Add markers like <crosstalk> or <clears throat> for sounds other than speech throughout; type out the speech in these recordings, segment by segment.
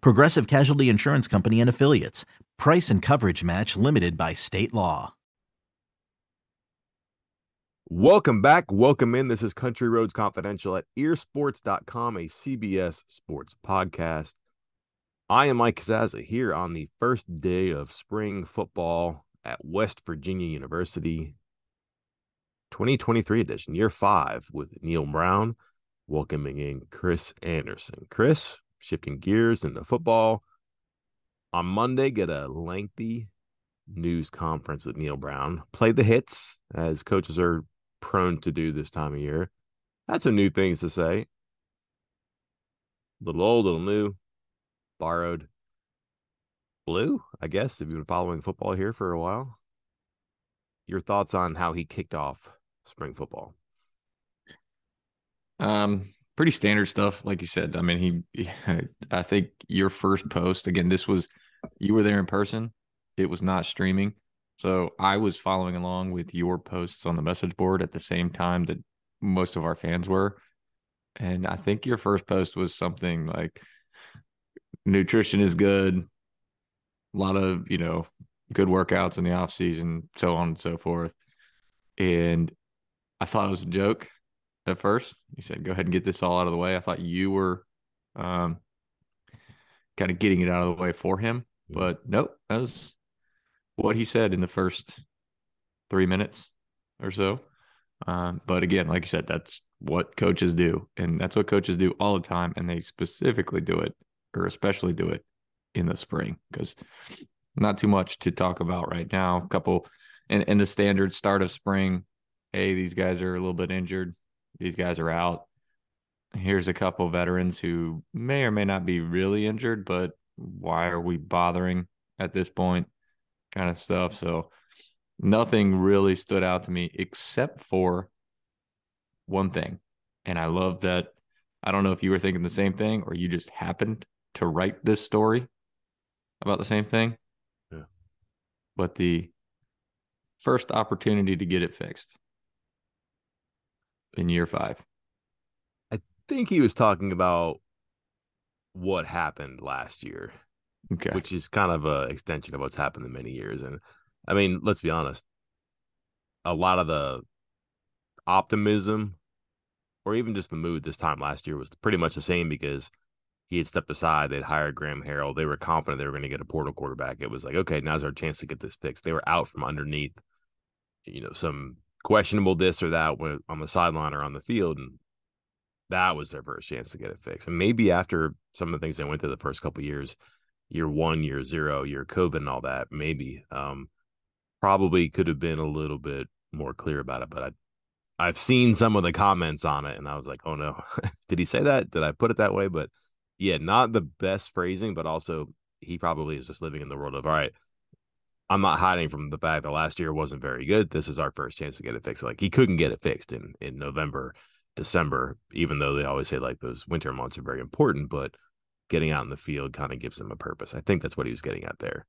Progressive Casualty Insurance Company and Affiliates. Price and coverage match limited by state law. Welcome back. Welcome in. This is Country Roads Confidential at eersports.com, a CBS sports podcast. I am Mike Casazza here on the first day of spring football at West Virginia University. 2023 edition, year five, with Neal Brown welcoming in Chris Anderson. Chris, shifting gears into football. On Monday, get a lengthy news conference with Neal Brown. Play the hits, as coaches are prone to do this time of year. Had some new things to say. Little old, little new, borrowed. Blue, I guess, if you've been following football here for a while. Your thoughts on how he kicked off spring football? Um, pretty standard stuff, like you said. I mean, he, <laughs> I think your first post again. This was you were there in person. It was not streaming, so I was following along with your posts on the message board at the same time that most of our fans were. And I think your first post was something like nutrition is good, a lot of, you know, good workouts in the off season, so on and so forth. And I thought it was a joke at first. He said, "Go ahead and get this all out of the way." I thought you were um, kind of getting it out of the way for him, but nope, that was what he said in the first three minutes or so. Um, but again, like I said, that's what coaches do, and that's what coaches do all the time, and they specifically do it, or especially do it in the spring because not too much to talk about right now. A couple, and in the standard start of spring hey, these guys are a little bit injured. These guys are out. Here's a couple veterans who may or may not be really injured, but why are we bothering at this point? Kind of stuff. So nothing really stood out to me except for one thing. And I love that. I don't know if you were thinking the same thing or you just happened to write this story about the same thing. Yeah. But the first opportunity to get it fixed in year five? I think he was talking about what happened last year, okay. which is kind of a extension of what's happened in many years. And I mean, let's be honest, a lot of the optimism or even just the mood this time last year was pretty much the same because he had stepped aside. They'd hired Graham Harrell. They were confident they were going to get a portal quarterback. It was like, okay, now's our chance to get this fixed. They were out from underneath, you know, some questionable this or that on the sideline or on the field, and that was their first chance to get it fixed. And maybe after some of the things they went through the first couple years, year one, year zero, year COVID, and all that, maybe um, probably could have been a little bit more clear about it. But I, I've seen some of the comments on it, and I was like, oh no, <laughs> did he say that? Did I put it that way? But yeah, not the best phrasing, but also he probably is just living in the world of all right I'm not hiding from the fact that last year wasn't very good. This is our first chance to get it fixed. Like he couldn't get it fixed in in November, December, even though they always say like those winter months are very important, but getting out in the field kind of gives them a purpose. I think that's what he was getting at there.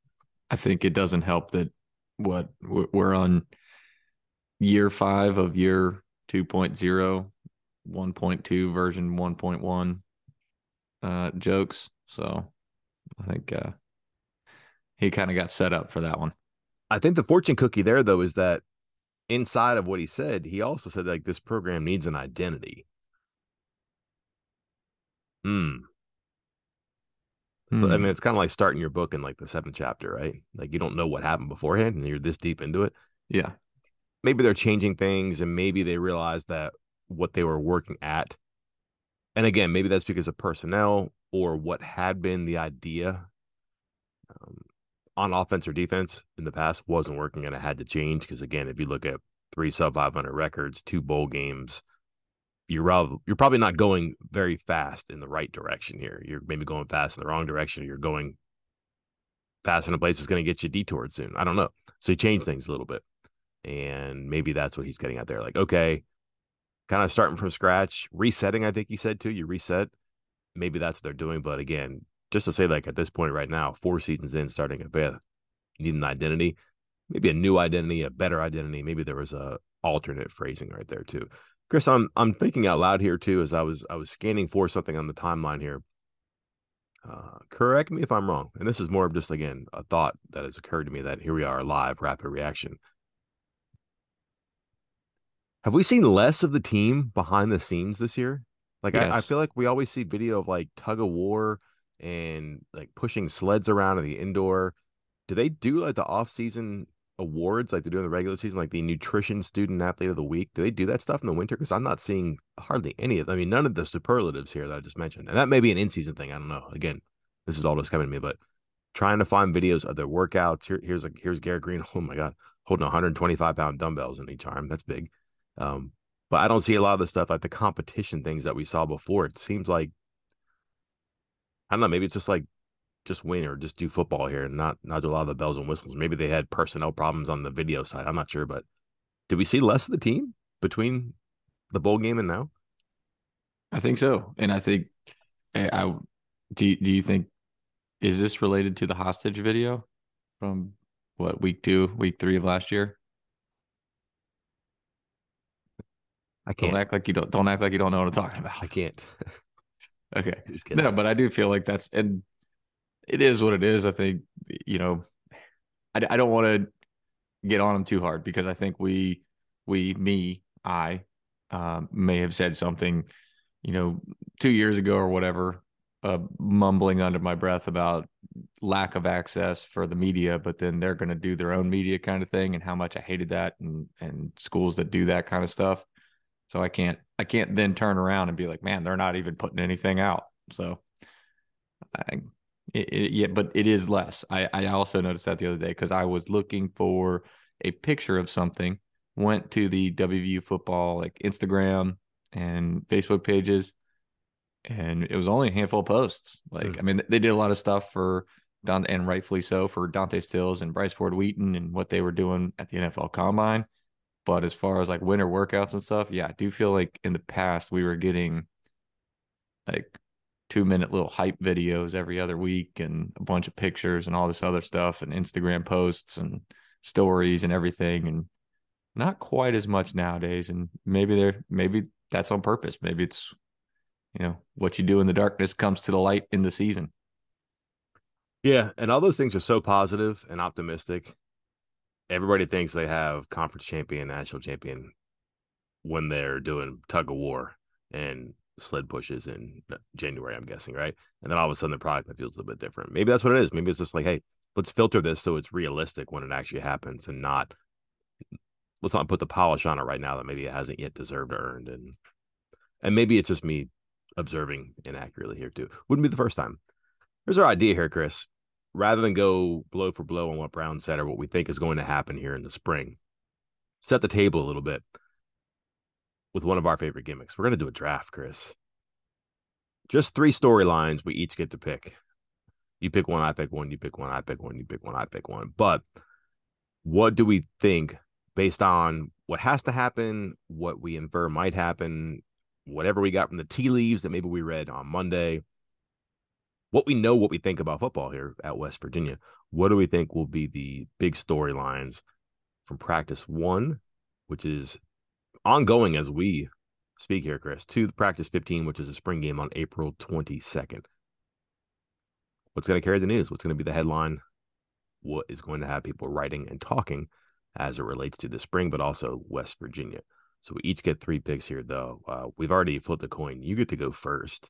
I think it doesn't help that what we're on year 5 of year 2.0, 1.2 version 1.1 uh jokes. So I think uh he kind of got set up for that one. I think the fortune cookie there though is that inside of what he said, he also said like this program needs an identity. Hmm. Hmm. I mean, it's kind of like starting your book in like the seventh chapter, right? Like you don't know what happened beforehand, and you're this deep into it. Yeah. Maybe they're changing things, and maybe they realize that what they were working at, and again, maybe that's because of personnel or what had been the idea um, on offense or defense in the past wasn't working, and it had to change. Because again, if you look at three sub 500 records, two bowl games, you're you're probably not going very fast in the right direction here. You're maybe going fast in the wrong direction. You're going fast in a place that's going to get you detoured soon. I don't know. So he changed things a little bit, and maybe that's what he's getting out there. Like, okay, kind of starting from scratch, resetting. I think he said too. You reset. Maybe that's what they're doing. But again, just to say, like at this point right now, four seasons in, starting a fifth, you need an identity, maybe a new identity, a better identity. Maybe there was a alternate phrasing right there too. Chris, I'm I'm thinking out loud here too as I was I was scanning for something on the timeline here. Uh, correct me if I'm wrong, and this is more of just again a thought that has occurred to me that here we are live rapid reaction. Have we seen less of the team behind the scenes this year? Like yes. I, I, feel like we always see video of like tug of war and like pushing sleds around in the indoor. Do they do like the off season awards like they do in the regular season, like the nutrition student athlete of the week? Do they do that stuff in the winter? Because I'm not seeing hardly any of. I mean, none of the superlatives here that I just mentioned, and that may be an in-season thing. I don't know. Again, this is all just coming to me, but trying to find videos of their workouts. Here, here's a here's Garrett Greene. <laughs> Oh my god, holding 125 pound dumbbells in each arm. That's big. Um, but I don't see a lot of the stuff like the competition things that we saw before. It seems like I don't know. Maybe it's just like just win or just do football here and not not do a lot of the bells and whistles. Maybe they had personnel problems on the video side. I'm not sure, but did we see less of the team between the bowl game and now? I think so, and I think eh, I do. Do you think is this related to the hostage video from what week two, week three of last year? I can't don't act like you don't. Don't act like you don't know what I'm talking about. I can't. <laughs> okay, <laughs> no, but I do feel like that's and it is what it is. I think you know, I, I don't want to get on them too hard because I think we we me I um, may have said something, you know, two years ago or whatever, uh, mumbling under my breath about lack of access for the media, but then they're going to do their own media kind of thing, and how much I hated that, and and schools that do that kind of stuff. So I can't I can't then turn around and be like, man, they're not even putting anything out. So I it, it, yeah, but it is less. I, I also noticed that the other day because I was looking for a picture of something, went to the WVU football like Instagram and Facebook pages, and it was only a handful of posts. Like, mm. I mean, they did a lot of stuff for Don, and rightfully so for Dante Stills and Bryce Ford Wheaton and what they were doing at the NFL Combine. But as far as like winter workouts and stuff, yeah, I do feel like in the past we were getting like two minute little hype videos every other week and a bunch of pictures and all this other stuff and Instagram posts and stories and everything and not quite as much nowadays and maybe they're maybe that's on purpose. Maybe it's you know what you do in the darkness comes to the light in the season. Yeah and all those things are so positive and optimistic everybody thinks they have conference champion national champion when they're doing tug of war and sled pushes in uh, January, I'm guessing, right? And then all of a sudden the product feels a little bit different. Maybe that's what it is. Maybe it's just like, hey, let's filter this so it's realistic when it actually happens and not let's not put the polish on it right now that maybe it hasn't yet deserved or earned. And and maybe it's just me observing inaccurately here too. Wouldn't be the first time. Here's our idea here, Chris. Rather than go blow for blow on what Brown said or what we think is going to happen here in the spring, set the table a little bit with one of our favorite gimmicks. We're going to do a draft, Chris. Just three storylines we each get to pick. You pick one, I pick one, you pick one, I pick one, you pick one, I pick one. But what do we think based on what has to happen, what we infer might happen, whatever we got from the tea leaves that maybe we read on Monday, what we know, what we think about football here at West Virginia? What do we think will be the big storylines from practice one, which is ongoing as we speak here, Chris, to practice 15, which is a spring game on April 22nd. What's going to carry the news? What's going to be the headline? What is going to have people writing and talking as it relates to the spring, but also West Virginia? So we each get three picks here, though. Uh, we've already flipped the coin. You get to go first.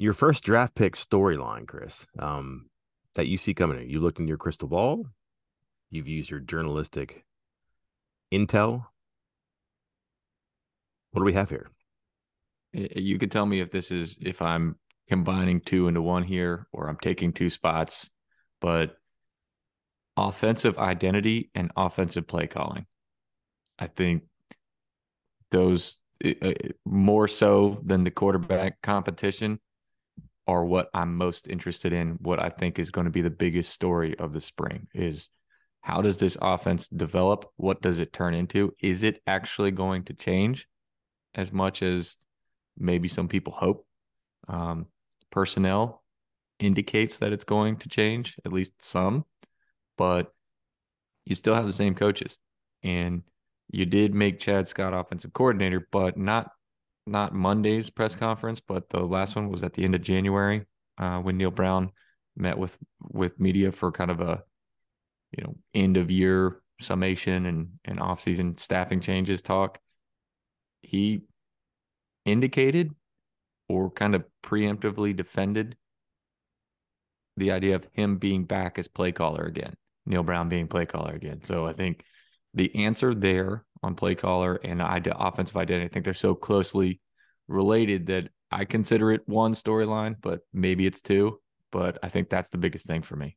Your first draft pick storyline, Chris, um, that you see coming in. You looked in your crystal ball. You've used your journalistic intel. What do we have here? You could tell me if this is if I'm combining two into one here or I'm taking two spots, but offensive identity and offensive play calling. I think those uh, more so than the quarterback competition are what I'm most interested in. What I think is going to be the biggest story of the spring is how does this offense develop? What does it turn into? Is it actually going to change as much as maybe some people hope? Um, personnel indicates that it's going to change, at least some, but you still have the same coaches. And you did make Chad Scott offensive coordinator, but not not Monday's press conference, but the last one was at the end of January uh, when Neal Brown met with with media for kind of a you know end of year summation and and off season staffing changes talk. He indicated or kind of preemptively defended the idea of him being back as play caller again, Neal Brown being play caller again. So I think the answer there on play caller and I offensive identity. I think they're so closely related that I consider it one storyline, but maybe it's two. But I think that's the biggest thing for me.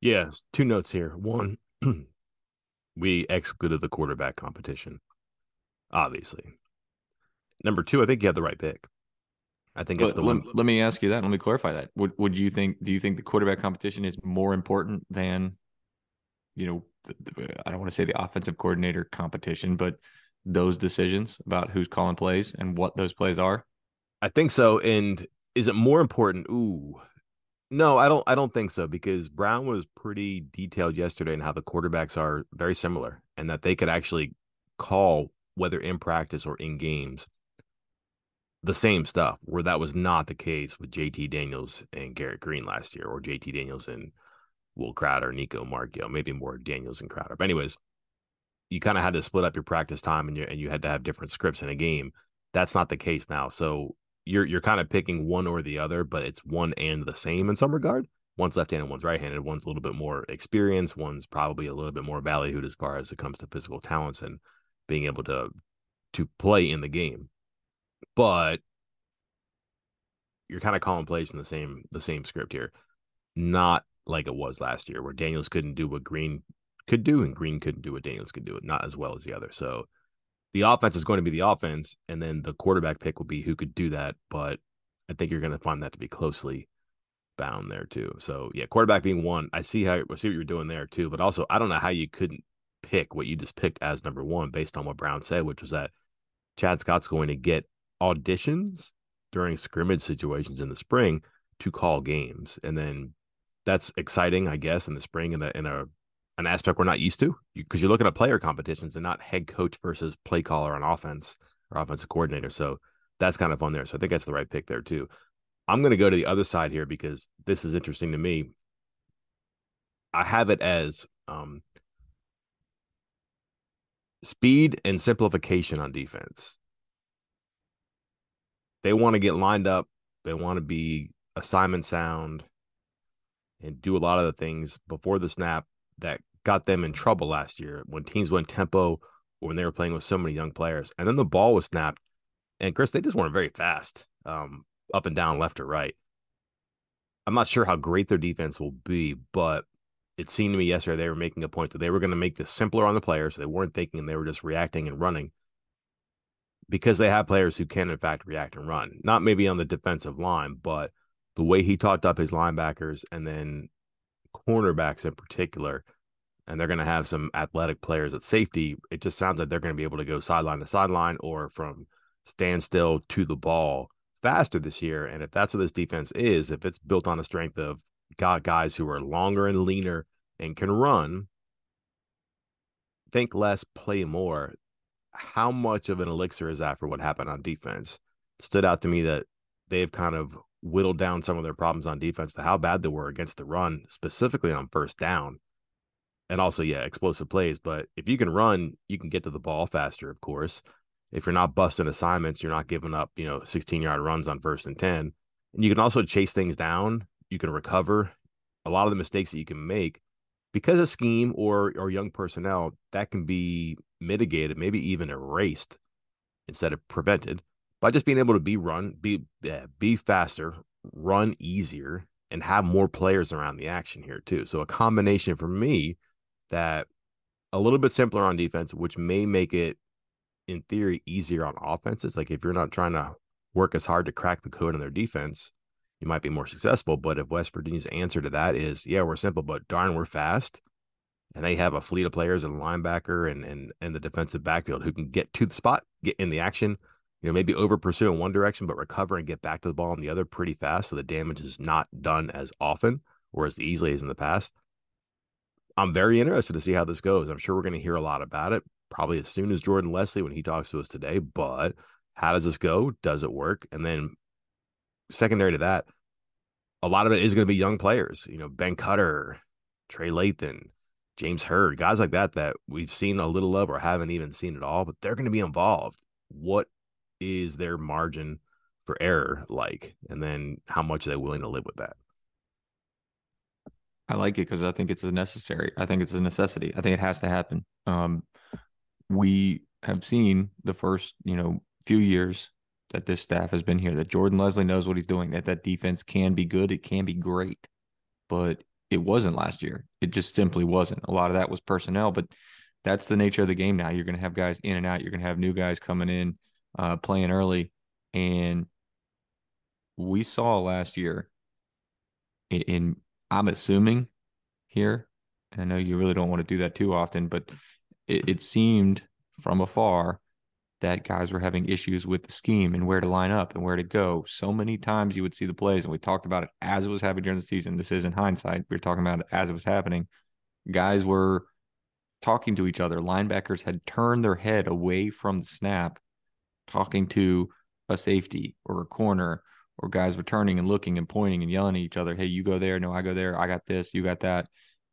Yes, two notes here. One, <clears throat> we excluded the quarterback competition, obviously. Number two, I think you had the right pick. I think it's the let, one. Let me ask you that. Let me clarify that. Would would you think? Do you think the quarterback competition is more important than, you know, I don't want to say the offensive coordinator competition, but those decisions about who's calling plays and what those plays are? I think so. And is it more important? Ooh, no, I don't. I don't think so because Brown was pretty detailed yesterday in how the quarterbacks are very similar and that they could actually call whether in practice or in games the same stuff. Where that was not the case with JT Daniels and Garrett Greene last year, or JT Daniels and Will Crowder, Nicco Marchiol, maybe more Daniels and Crowder. But anyways, you kind of had to split up your practice time and you and you had to have different scripts in a game. That's not the case now. So you're you're kind of picking one or the other, but it's one and the same in some regard. One's left-handed, one's right-handed. One's a little bit more experienced. One's probably a little bit more ballyhooed as far as it comes to physical talents and being able to to play in the game. But you're kind of calling plays in the same the same script here. Not like it was last year, where Daniels couldn't do what Greene could do, and Greene couldn't do what Daniels could do, not as well as the other. So the offense is going to be the offense, and then the quarterback pick will be who could do that. But I think you're going to find that to be closely bound there too. So yeah, quarterback being one, I see how I see what you're doing there too. But also, I don't know how you couldn't pick what you just picked as number one based on what Brown said, which was that Chad Scott's going to get auditions during scrimmage situations in the spring to call games, and then that's exciting, I guess, in the spring in a in a an aspect we're not used to because you, are looking at player competitions and not head coach versus play caller on offense or offensive coordinator. So that's kind of fun there. So I think that's the right pick there too. I'm going to go to the other side here because this is interesting to me. I have it as um, speed and simplification on defense. They want to get lined up. They want to be assignment sound and do a lot of the things before the snap that got them in trouble last year when teams went tempo or when they were playing with so many young players. And then the ball was snapped. And Chris, they just weren't very fast, um, up and down, left or right. I'm not sure how great their defense will be, but it seemed to me yesterday they were making a point that they were going to make this simpler on the players. They weren't thinking and they were just reacting and running because they have players who can, in fact, react and run. Not maybe on the defensive line, but the way he talked up his linebackers and then cornerbacks in particular, and they're going to have some athletic players at safety, it just sounds like they're going to be able to go sideline to sideline or from standstill to the ball faster this year. And if that's what this defense is, if it's built on the strength of got guys who are longer and leaner and can run, think less, play more. How much of an elixir is that for what happened on defense? It stood out to me that they've kind of whittled down some of their problems on defense to how bad they were against the run, specifically on first down. And also, yeah, explosive plays. But if you can run, you can get to the ball faster, of course. If you're not busting assignments, you're not giving up, you know, 16 yard runs on first and 10. And you can also chase things down. You can recover a lot of the mistakes that you can make because of scheme or or young personnel that can be mitigated, maybe even erased instead of prevented by just being able to be run, be yeah, be faster, run easier, and have more players around the action here too. So a combination for me that a little bit simpler on defense, which may make it in theory easier on offenses. Like if you're not trying to work as hard to crack the code on their defense, you might be more successful. But if West Virginia's answer to that is, yeah, we're simple, but darn, we're fast, and they have a fleet of players and linebacker and and and the defensive backfield who can get to the spot, get in the action, you know, maybe over pursue in one direction, but recover and get back to the ball in the other pretty fast, so the damage is not done as often or as easily as in the past. I'm very interested to see how this goes. I'm sure we're going to hear a lot about it, probably as soon as Jordan Lesley when he talks to us today. But how does this go? Does it work? And then secondary to that, a lot of it is going to be young players. You know, Ben Cutter, Trey Lathan, James Hurd, guys like that that we've seen a little of or haven't even seen at all, but they're going to be involved. What is their margin for error like? And then how much are they willing to live with that? I like it because I think it's a necessary. I think it's a necessity. I think it has to happen. Um, we have seen the first, you know, few years that this staff has been here, that Jordan Lesley knows what he's doing, that that defense can be good, it can be great, but it wasn't last year. It just simply wasn't. A lot of that was personnel, but that's the nature of the game now. You're going to have guys in and out. You're going to have new guys coming in, uh, playing early, and we saw last year. In, in I'm assuming here, I know you really don't want to do that too often, but it, it seemed from afar that guys were having issues with the scheme and where to line up and where to go. So many times you would see the plays, and we talked about it as it was happening during the season. This is in hindsight. We are talking about it as it was happening. Guys were talking to each other. Linebackers had turned their head away from the snap, talking to a safety or a corner, or guys returning and looking and pointing and yelling at each other. Hey, you go there. No, I go there. I got this. You got that.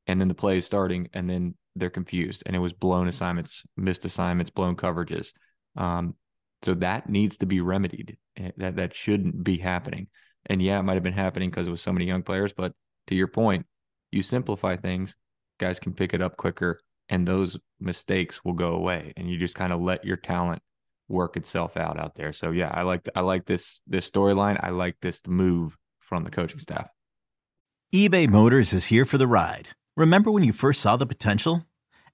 And then the play is starting, and then they're confused. And it was blown assignments, missed assignments, blown coverages um, so that needs to be remedied. Eh, that that shouldn't be happening. And yeah, it might have been happening because it was so many young players. But to your point, you simplify things, guys can pick it up quicker, and those mistakes will go away. And you just kind of let your talent work itself out out there. So yeah, I like I like this this storyline. I like this move from the coaching staff. eBay Motors is here for the ride. Remember when you first saw the potential?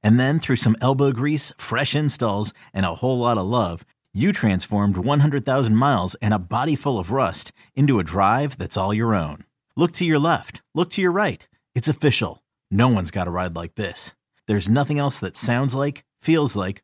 And then through some elbow grease, fresh installs, and a whole lot of love, you transformed 100,000 miles and a body full of rust into a drive that's all your own. Look to your left, look to your right. It's official. No one's got a ride like this. There's nothing else that sounds like, feels like,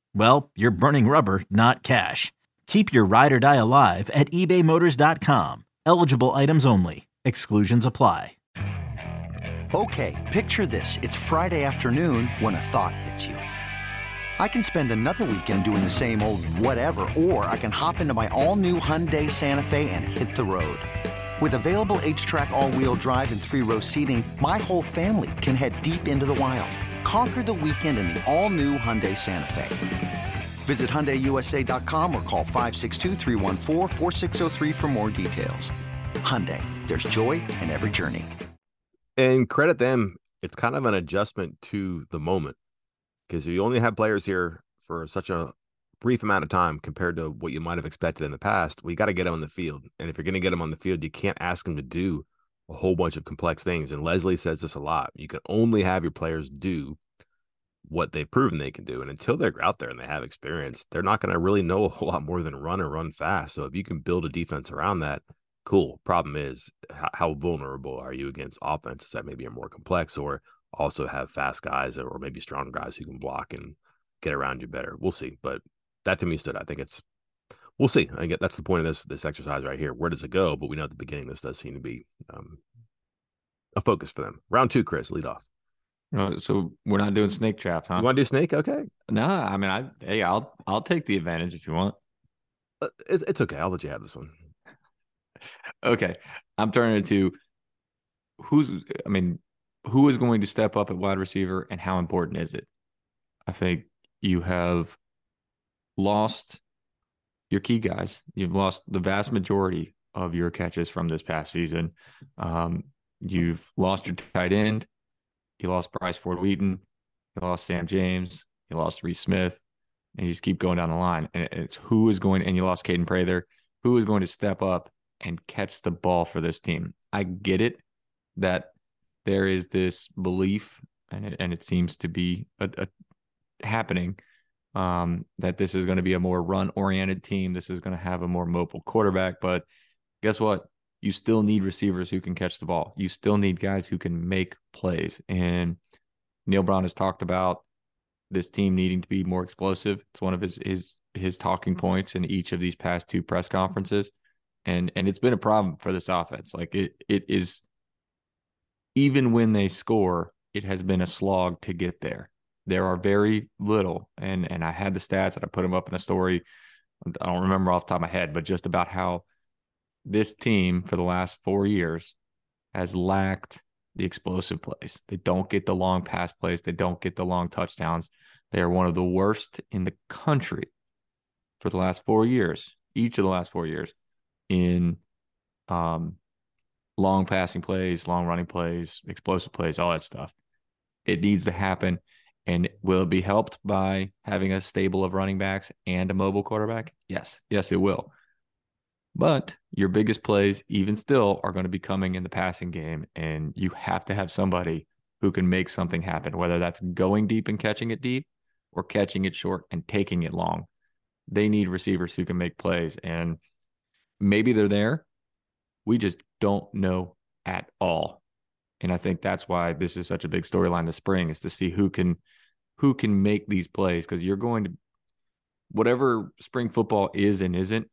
well, you're burning rubber, not cash. Keep your ride or die alive at ebaymotors.com. Eligible items only. Exclusions apply. Okay, picture this. It's Friday afternoon when a thought hits you. I can spend another weekend doing the same old whatever, or I can hop into my all-new Hyundai Santa Fe and hit the road. With available H-Track all-wheel drive and three-row seating, my whole family can head deep into the wild. Conquer the weekend in the all-new Hyundai Santa Fe. Visit HyundaiUSA.com or call 562 for more details. Hyundai, there's joy in every journey. And credit them, it's kind of an adjustment to the moment because you only have players here for such a brief amount of time compared to what you might have expected in the past. We got to get them on the field, and if you're going to get them on the field, you can't ask them to do a whole bunch of complex things. And Lesley says this a lot: you can only have your players do what they've proven they can do, and until they're out there and they have experience, they're not going to really know a whole lot more than run and run fast. So if you can build a defense around that, cool. Problem is, how, how vulnerable are you against offenses that maybe are more complex or also have fast guys or maybe strong guys who can block and get around you better. We'll see. But that to me stood. I think it's we'll see. I get that's the point of this this exercise right here. Where does it go? But we know at the beginning this does seem to be um, a focus for them. Round two, Chris, lead off. Uh, so we're not doing snake traps, huh? You want to do snake? Okay. No, I mean, I hey, I'll I'll take the advantage if you want. Uh, it's, it's okay. I'll let you have this one. <laughs> okay, I'm turning it to who's. I mean, who is going to step up at wide receiver, and how important is it? I think you have lost your key guys. You've lost the vast majority of your catches from this past season. Um, you've lost your tight end. You lost Bryce Ford Wheaton. You lost Sam James. You lost Reese Smith. And you just keep going down the line. And it's who is going, and you lost Kaden Prather. Who is going to step up and catch the ball for this team? I get it that there is this belief, and it, and it seems to be a, a happening um, that this is going to be a more run oriented team. This is going to have a more mobile quarterback. But guess what? You still need receivers who can catch the ball. You still need guys who can make plays. And Neal Brown has talked about this team needing to be more explosive. It's one of his his his talking points in each of these past two press conferences. And and it's been a problem for this offense. Like it it is even when they score, it has been a slog to get there there are very little, and and I had the stats and I put them up in a story. I don't remember off the top of my head, but just about how this team for the last four years has lacked the explosive plays. They don't get the long pass plays. They don't get the long touchdowns. They are one of the worst in the country for the last four years, each of the last four years, in um, long passing plays, long running plays, explosive plays, all that stuff. It needs to happen. Will it be helped by having a stable of running backs and a mobile quarterback? Yes. Yes, it will. But your biggest plays, even still, are going to be coming in the passing game. And you have to have somebody who can make something happen, whether that's going deep and catching it deep or catching it short and taking it long. They need receivers who can make plays. And maybe they're there. We just don't know at all. And I think that's why this is such a big storyline this spring is to see who can who can make these plays because you're going to whatever spring football is and isn't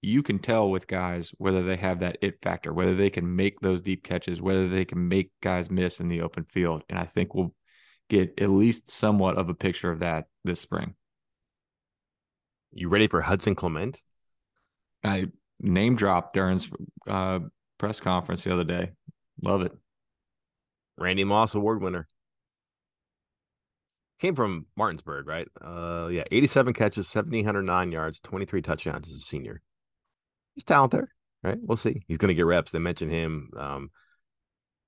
you can tell with guys whether they have that it factor, whether they can make those deep catches, whether they can make guys miss in the open field. And I think we'll get at least somewhat of a picture of that this spring. You ready for Hudson Clement? I name dropped during uh, press conference the other day. Love it. Randy Moss Award winner. Came from Martinsburg, right? Uh, yeah, 87 catches, 1,709 yards, 23 touchdowns as a senior. He's talented, there, right? We'll see. He's going to get reps. They mentioned him. Um,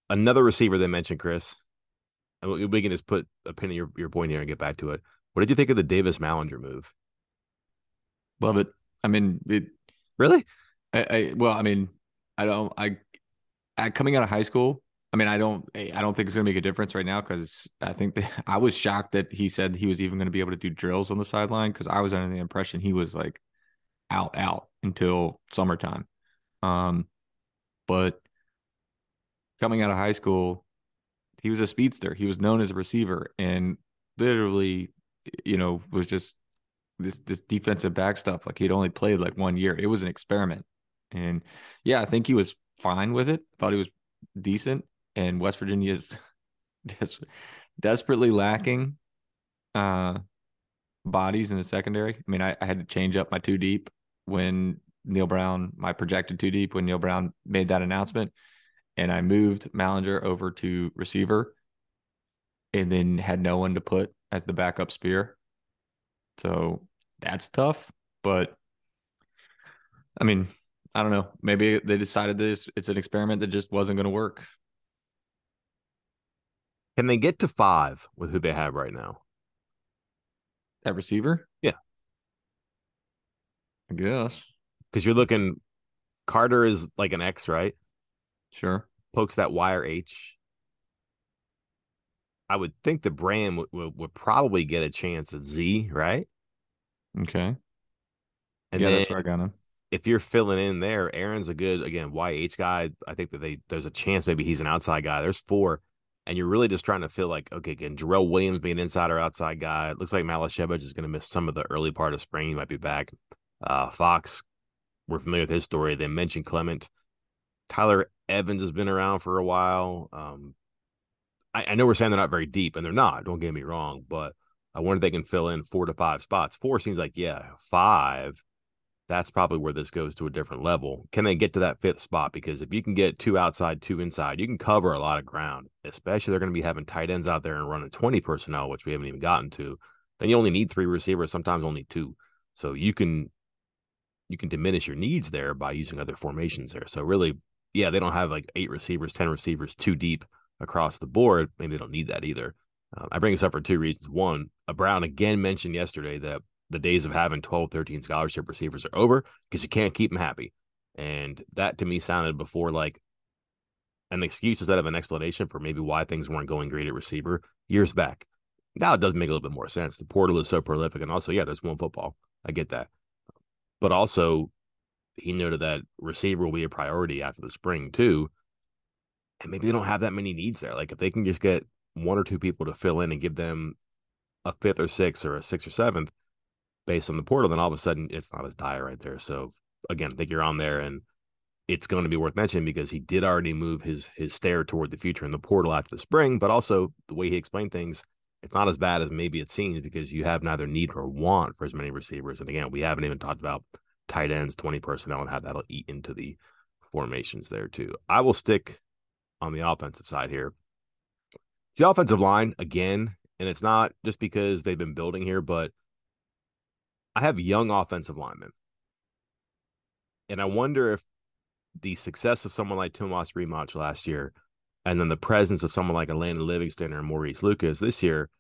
another receiver they mentioned, Chris. And we can just put a pin in your, your point here and get back to it. What did you think of the Davis Mallinger move? Love it. I mean, it really. I, I well, I mean, I don't. I, I coming out of high school, I mean, I don't, I don't think it's going to make a difference right now because I think <laughs> I was shocked that he said he was even going to be able to do drills on the sideline because I was under the impression he was like out, out until summertime. Um, but coming out of high school, he was a speedster. He was known as a receiver, and literally, you know, was just this this defensive back stuff. Like he'd only played like one year. It was an experiment, and yeah, I think he was fine with it. Thought he was decent and West Virginia is <laughs> des- desperately lacking uh, bodies in the secondary. I mean, I, I, had to change up my two deep when Neal Brown, my projected two deep when Neal Brown made that announcement, and I moved Mallinger over to receiver, and then had no one to put as the backup spear. So that's tough, but I mean, I don't know. Maybe they decided this it's an experiment that just wasn't going to work. Can they get to five with who they have right now? That receiver? Yeah. I guess. Because you're looking, Carter is like an X, right? Sure. Pokes that wire H. I would think the brand would, would, would probably get a chance at Z, right? Okay. And yeah, that's where I got him. If you're filling in there, Aaron's a good again YH guy. I think that they there's a chance maybe he's an outside guy. There's four and you're really just trying to feel like, okay, can Jarrell Williams be an inside or outside guy? It looks like Malashevich is going to miss some of the early part of spring. He might be back. Uh, Fox, we're familiar with his story. They mentioned Clement. Tyler Evans has been around for a while. Um, I, I know we're saying they're not very deep, and they're not. Don't get me wrong, but I wonder if they can fill in four to five spots. Four seems like yeah, five. That's probably where this goes to a different level. Can they get to that fifth spot? Because if you can get two outside, two inside, you can cover a lot of ground. Especially they're going to be having tight ends out there and running twenty personnel, which we haven't even gotten to. Then you only need three receivers, sometimes only two. So you can you can diminish your needs there by using other formations there. So really, yeah, they don't have like eight receivers, ten receivers too deep across the board. Maybe they don't need that either. Um, I bring this up for two reasons. One, a Brown again mentioned yesterday that the days of having 12, 13 scholarship receivers are over because you can't keep them happy. And that to me sounded before like an excuse instead of an explanation for maybe why things weren't going great at receiver years back. Now it does make a little bit more sense. The portal is so prolific. And also, yeah, there's one football. I get that. But also, he noted that receiver will be a priority after the spring, too and maybe they don't have that many needs there. Like if they can just get one or two people to fill in and give them a fifth or sixth or a sixth or seventh based on the portal, then all of a sudden it's not as dire right there. So again, I think you're on there and it's going to be worth mentioning because he did already move his his stare toward the future in the portal after the spring, but also the way he explained things, it's not as bad as maybe it seems because you have neither need or want for as many receivers. And again, we haven't even talked about tight ends, 20 personnel, and how that'll eat into the formations there too. I will stick on the offensive side here. It's the offensive line again, and it's not just because they've been building here, but I have young offensive linemen. And I wonder if the success of someone like Tomas Rimac last year, and then the presence of someone like Elandon Livingston or Maurice Lucas this year,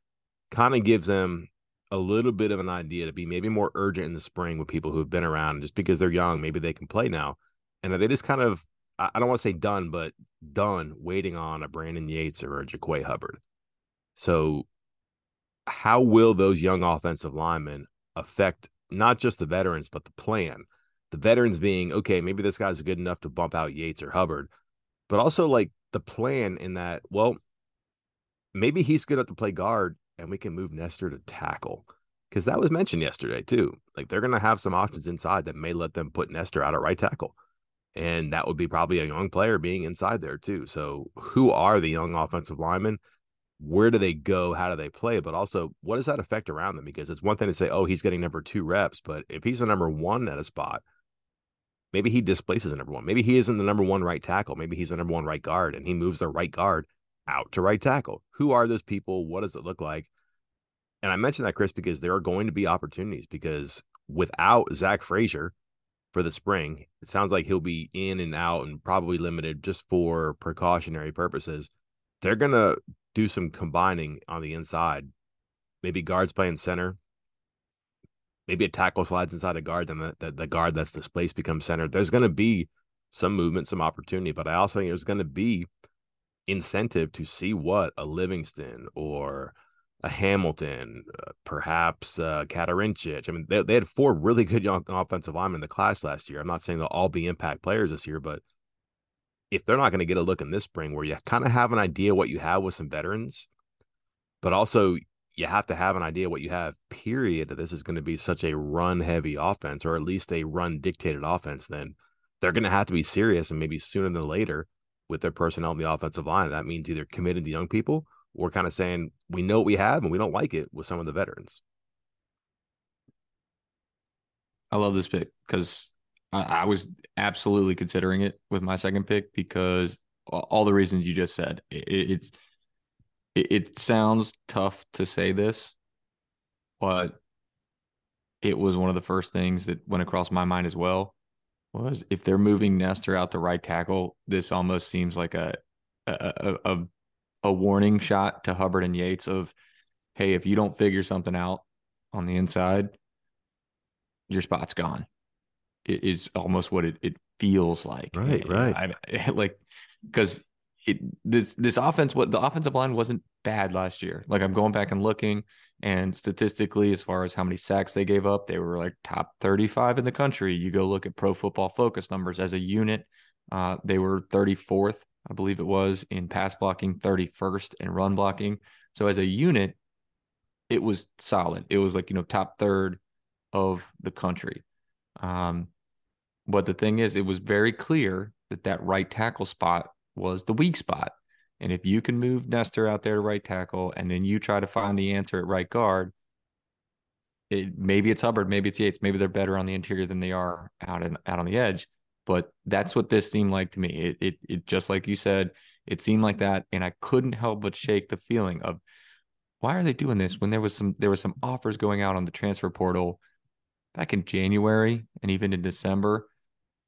kind of gives them a little bit of an idea to be maybe more urgent in the spring with people who have been around. Just because they're young, maybe they can play now. And they just kind of I don't want to say done, but done waiting on a Brandon Yates or a Jaquay Hubbard. So, how will those young offensive linemen affect not just the veterans, but the plan? The veterans being, okay, maybe this guy's good enough to bump out Yates or Hubbard, but also like the plan in that, well, maybe he's good enough to play guard and we can move Nester to tackle. Because that was mentioned yesterday, too. Like they're going to have some options inside that may let them put Nester out at right tackle and that would be probably a young player being inside there too. So, who are the young offensive linemen? Where do they go? How do they play? But also, what does that affect around them? Because it's one thing to say, oh, he's getting number two reps, but if he's the number one at a spot, maybe he displaces the number one. Maybe he isn't the number one right tackle. Maybe he's the number one right guard, and he moves the right guard out to right tackle. Who are those people? What does it look like? And I mentioned that, Chris, because there are going to be opportunities. Because without Zach Frazier, for the spring. It sounds like he'll be in and out and probably limited just for precautionary purposes. They're going to do some combining on the inside. Maybe guards playing center. Maybe a tackle slides inside a guard, then the, the, the guard that's displaced becomes center. There's going to be some movement, some opportunity, but I also think there's going to be incentive to see what a Livingston or a Hamilton, uh, perhaps uh, Katarinchich. I mean, they, they had four really good young offensive linemen in the class last year. I'm not saying they'll all be impact players this year, but if they're not going to get a look in this spring where you kind of have an idea what you have with some veterans, but also you have to have an idea what you have, period. This is going to be such a run heavy offense, or at least a run dictated offense, then they're going to have to be serious and maybe sooner than later with their personnel in the offensive line. That means either committing to young people we're kind of saying we know what we have and we don't like it with some of the veterans. I love this pick because I, I, was absolutely considering it with my second pick because all the reasons you just said. It, it's it, it sounds tough to say this, but it was one of the first things that went across my mind as well. Was if they're moving Nester out to right tackle, this almost seems like a a, a, a a warning shot to Hubbard and Yates of, hey, if you don't figure something out on the inside, your spot's gone. It is almost what it, it feels like. Right, right. I, <laughs> like because it this this offense what the offensive line wasn't bad last year. Like I'm going back and looking and statistically as far as how many sacks they gave up, they were like top 35 in the country. You go look at pro football focus numbers as a unit, uh, they were 34th I believe it was, in pass blocking, 31st in run blocking. So as a unit, it was solid. It was like, you know, top third of the country. Um, but the thing is, it was very clear that that right tackle spot was the weak spot. And if you can move Nester out there to right tackle and then you try to find the answer at right guard, it, maybe it's Hubbard, maybe it's Yates, maybe they're better on the interior than they are out in, out on the edge. But that's what this seemed like to me. It, it, it just like you said, it seemed like that, and I couldn't help but shake the feeling of why are they doing this when there was some there was some offers going out on the transfer portal back in January and even in December,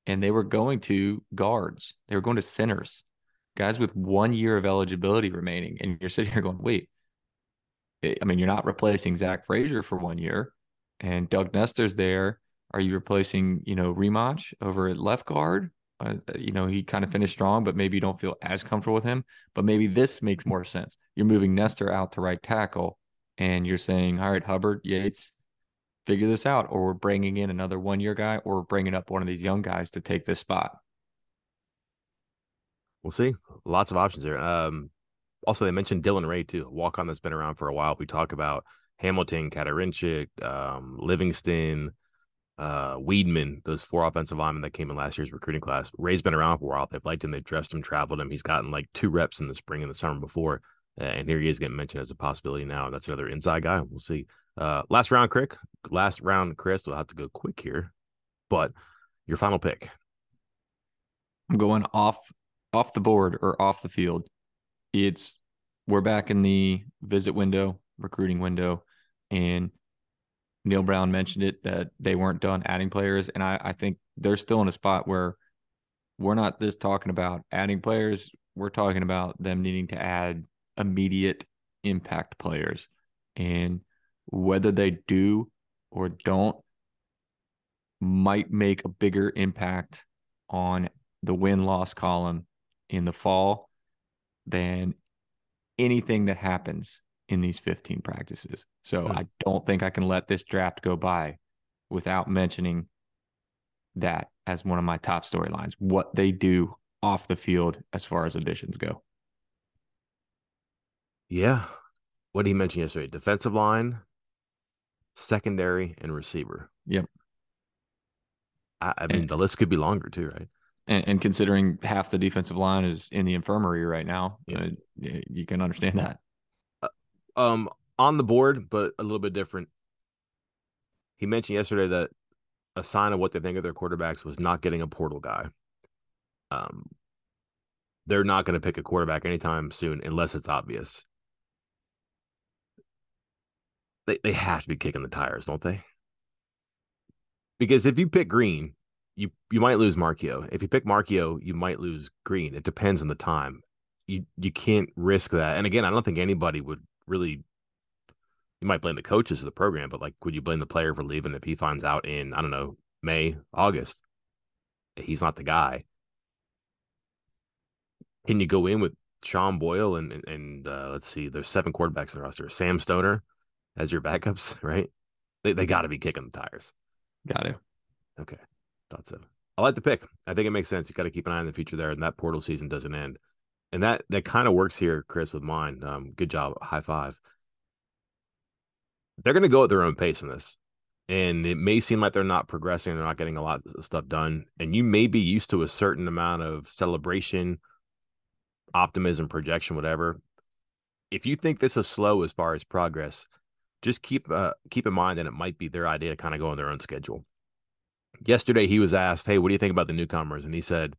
and they were going to guards, they were going to centers, guys with one year of eligibility remaining, and you're sitting here going, wait, I mean, you're not replacing Zach Frazier for one year, and Doug Nester's there. Are you replacing, you know, Rimac over at left guard? Uh, you know, he kind of finished strong, but maybe you don't feel as comfortable with him. But maybe this makes more sense. You're moving Nester out to right tackle, and you're saying, all right, Hubbard, Yates, figure this out, or we're bringing in another one year guy, or we're bringing up one of these young guys to take this spot. We'll see. Lots of options here. Um, also, they mentioned Dylan Ray too, walk on that's been around for a while. We talk about Hamilton, Katarinchik, um, Livingston, uh, Weedman, those four offensive linemen that came in last year's recruiting class. Ray's been around for a while. They've liked him. They've dressed him, traveled him. He's gotten like two reps in the spring and the summer before. And here he is getting mentioned as a possibility now. That's another inside guy. We'll see. Uh, last round, Crick. Last round, Chris. We'll have to go quick here, but your final pick. I'm going off off the board or off the field. It's we're back in the visit window, recruiting window, and Neal Brown mentioned it that they weren't done adding players, and I, I think they're still in a spot where we're not just talking about adding players. We're talking about them needing to add immediate impact players, and whether they do or don't might make a bigger impact on the win loss column in the fall than anything that happens in these 15 practices. So mm-hmm. I don't think I can let this draft go by without mentioning that as one of my top storylines, what they do off the field as far as additions go. Yeah. What did he mention yesterday? Defensive line, secondary, and receiver. Yep. I, I mean, and, the list could be longer too, right? And, and, considering half the defensive line is in the infirmary right now, yeah. uh, you can understand that. Uh, um, on the board, but a little bit different. He mentioned yesterday that a sign of what they think of their quarterbacks was not getting a portal guy. Um, they're not going to pick a quarterback anytime soon unless it's obvious. They they have to be kicking the tires, don't they? Because if you pick Greene, you you might lose Marchiol. If you pick Marchiol, you might lose Greene. It depends on the time. You you can't risk that. And again, I don't think anybody would really. You might blame the coaches of the program, but like, would you blame the player for leaving if he finds out in I don't know May August? He's not the guy. Can you go in with Sean Boyle and and, and uh, let's see, there's seven quarterbacks in the roster. Sam Stoner as your backups, <laughs> right? They they got to be kicking the tires. Got to. Okay. Thought so. I like the pick. I think it makes sense. You got to keep an eye on the future there, and that portal season doesn't end. And that that kind of works here, Chris, with mine. Um, good job. High five. They're going to go at their own pace in this. And it may seem like they're not progressing, they're not getting a lot of stuff done. And you may be used to a certain amount of celebration, optimism, projection, whatever. If you think this is slow as far as progress, just keep uh, keep in mind that it might be their idea to kind of go on their own schedule yesterday he was asked, "Hey, what do you think about the newcomers?" And he said,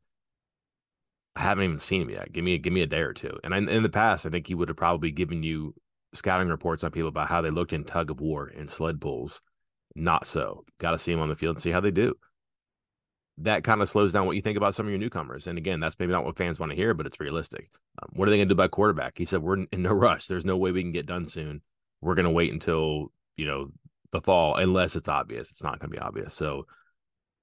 "I haven't even seen him yet. Give me a, give me a day or two. And I, in the past, I think he would have probably given you scouting reports on people about how they looked in tug of war and sled pulls. Not so. Got to see them on the field and see how they do. That kind of slows down what you think about some of your newcomers. And again, that's maybe not what fans want to hear, but it's realistic. Um, what are they going to do about quarterback? He said, "We're in no rush. There's no way we can get done soon. We're going to wait until you know the fall, unless it's obvious. It's not going to be obvious. So."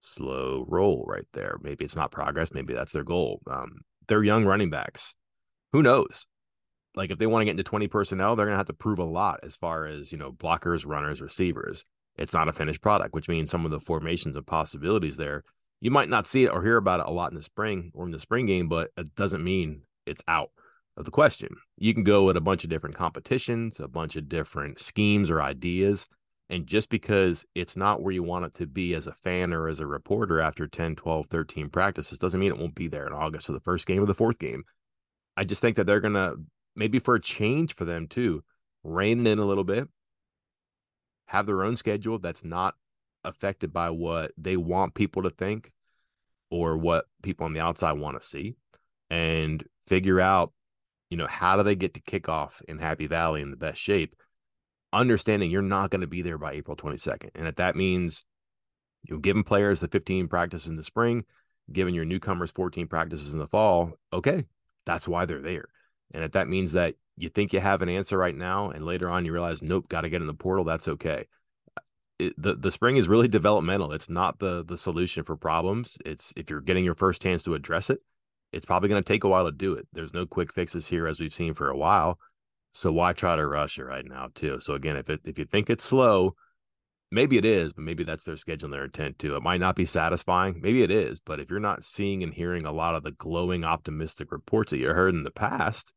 slow roll right there. Maybe it's not progress. Maybe that's their goal. Um, they're young running backs. Who knows? Like if they want to get into 20 personnel, they're going to have to prove a lot as far as, you know, blockers, runners, receivers. It's not a finished product, which means some of the formations of possibilities there, you might not see it or hear about it a lot in the spring or in the spring game, but it doesn't mean it's out of the question. You can go at a bunch of different competitions, a bunch of different schemes or ideas, And just because it's not where you want it to be as a fan or as a reporter after 10, 12, 13 practices doesn't mean it won't be there in August or the first game or the fourth game. I just think that they're going to, maybe for a change for them too, rein in a little bit, have their own schedule that's not affected by what they want people to think or what people on the outside want to see and figure out, you know, how do they get to kickoff in Happy Valley in the best shape? Understanding you're not going to be there by April 22nd. And if that means you know, giving players the 15 practices in the spring, giving your newcomers 14 practices in the fall, okay, that's why they're there. And if that means that you think you have an answer right now and later on you realize, nope, got to get in the portal, that's okay. It, the the spring is really developmental. It's not the the solution for problems. It's if you're getting your first chance to address it, it's probably going to take a while to do it. There's no quick fixes here as we've seen for a while. So why try to rush it right now too? So again, if it if you think it's slow, maybe it is, but maybe that's their schedule and their intent too. It might not be satisfying. Maybe it is, but if you're not seeing and hearing a lot of the glowing optimistic reports that you heard in the past,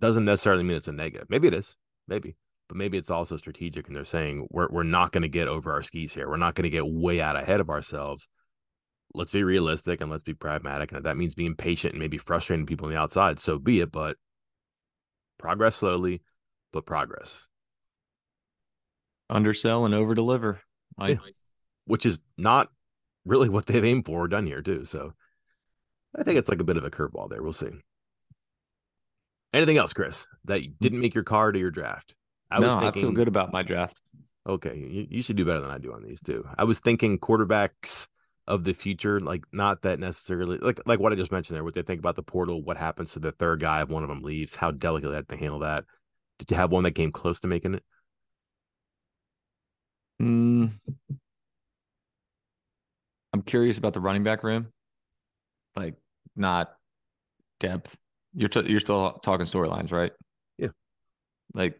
doesn't necessarily mean it's a negative. Maybe it is. Maybe. But maybe it's also strategic and they're saying we're we're not going to get over our skis here. We're not going to get way out ahead of ourselves let's be realistic and let's be pragmatic. And if that means being patient and maybe frustrating people on the outside, so be it. But progress slowly, but progress. Undersell and over deliver. Yeah. Which is not really what they've aimed for or done here, too. So I think it's like a bit of a curveball there. We'll see. Anything else, Chris, that mm. didn't make your card or your draft? I no, was thinking, I feel good about my draft. Okay, you, you should do better than I do on these too. I was thinking quarterbacks of the future like not that necessarily like like what i just mentioned there what they think about the portal what happens to the third guy if one of them leaves how delicate they have to handle that. Did you have one that came close to making it? Mm. i'm curious about the running back room. Like not depth. You're t- you're still talking storylines right? Yeah. Like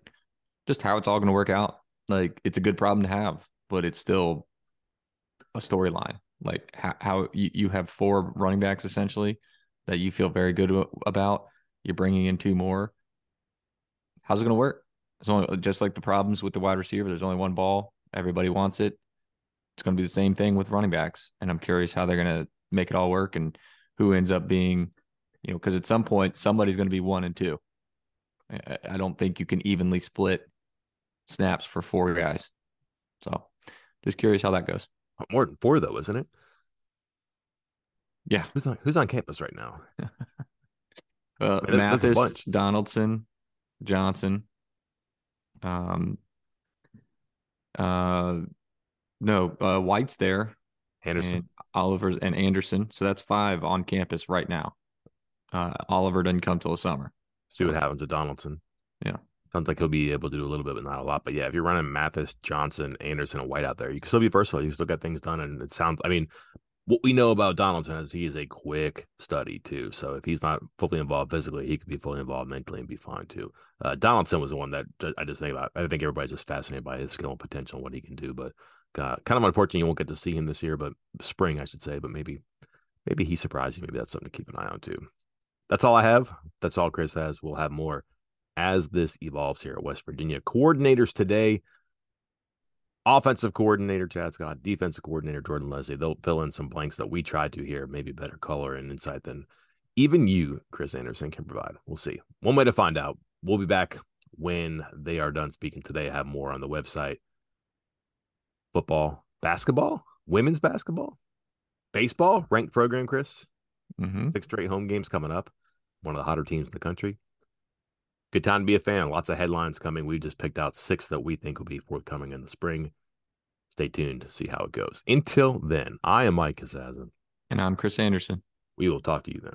just how it's all going to work out. Like it's a good problem to have but it's still a storyline like how, how you, you have four running backs essentially that you feel very good about. You're bringing in two more. How's it going to work? It's only just like the problems with the wide receiver. There's only one ball. Everybody wants it. It's going to be the same thing with running backs. And I'm curious how they're going to make it all work and who ends up being, you know, because at some point somebody's going to be one and two. I don't think you can evenly split snaps for four guys. So just curious how that goes. More than four, though, isn't it? Yeah. Who's on Who's on campus right now? <laughs> uh, I mean, Mathis, Donaldson, Johnson. Um. Uh, no, uh, White's there. Anderson, and Oliver's, and Anderson. So that's five on campus right now. Uh, Oliver doesn't come till the summer. See what happens to Donaldson. Yeah. Sounds like he'll be able to do a little bit, but not a lot. But yeah, if you're running Mathis, Johnson, Anderson, and White out there, you can still be versatile. You still get things done. And it sounds, I mean, what we know about Donaldson is he is a quick study too. So if he's not fully involved physically, he could be fully involved mentally and be fine too. Uh, Donaldson was the one that I just think about. I think everybody's just fascinated by his skill and potential and what he can do. But kind of unfortunate you won't get to see him this year, but spring I should say. But maybe maybe he surprised you. Maybe that's something to keep an eye on too. That's all I have. That's all Chris has. We'll have more as this evolves here at West Virginia. Coordinators today offensive coordinator Chad Scott, defensive coordinator Jordan Lesley. They'll fill in some blanks that we tried to here, maybe better color and insight than even you, Chris Anderson, can provide. We'll see. One way to find out. We'll be back when they are done speaking today. I have more on the website. Football, basketball, women's basketball, baseball, ranked program, Chris. Mm-hmm. Six straight home games coming up. One of the hotter teams in the country good time to be a fan. Lots of headlines coming. We just picked out six that we think will be forthcoming in the spring. Stay tuned to see how it goes. Until then, I am Mike Casazza. And I'm Chris Anderson. We will talk to you then.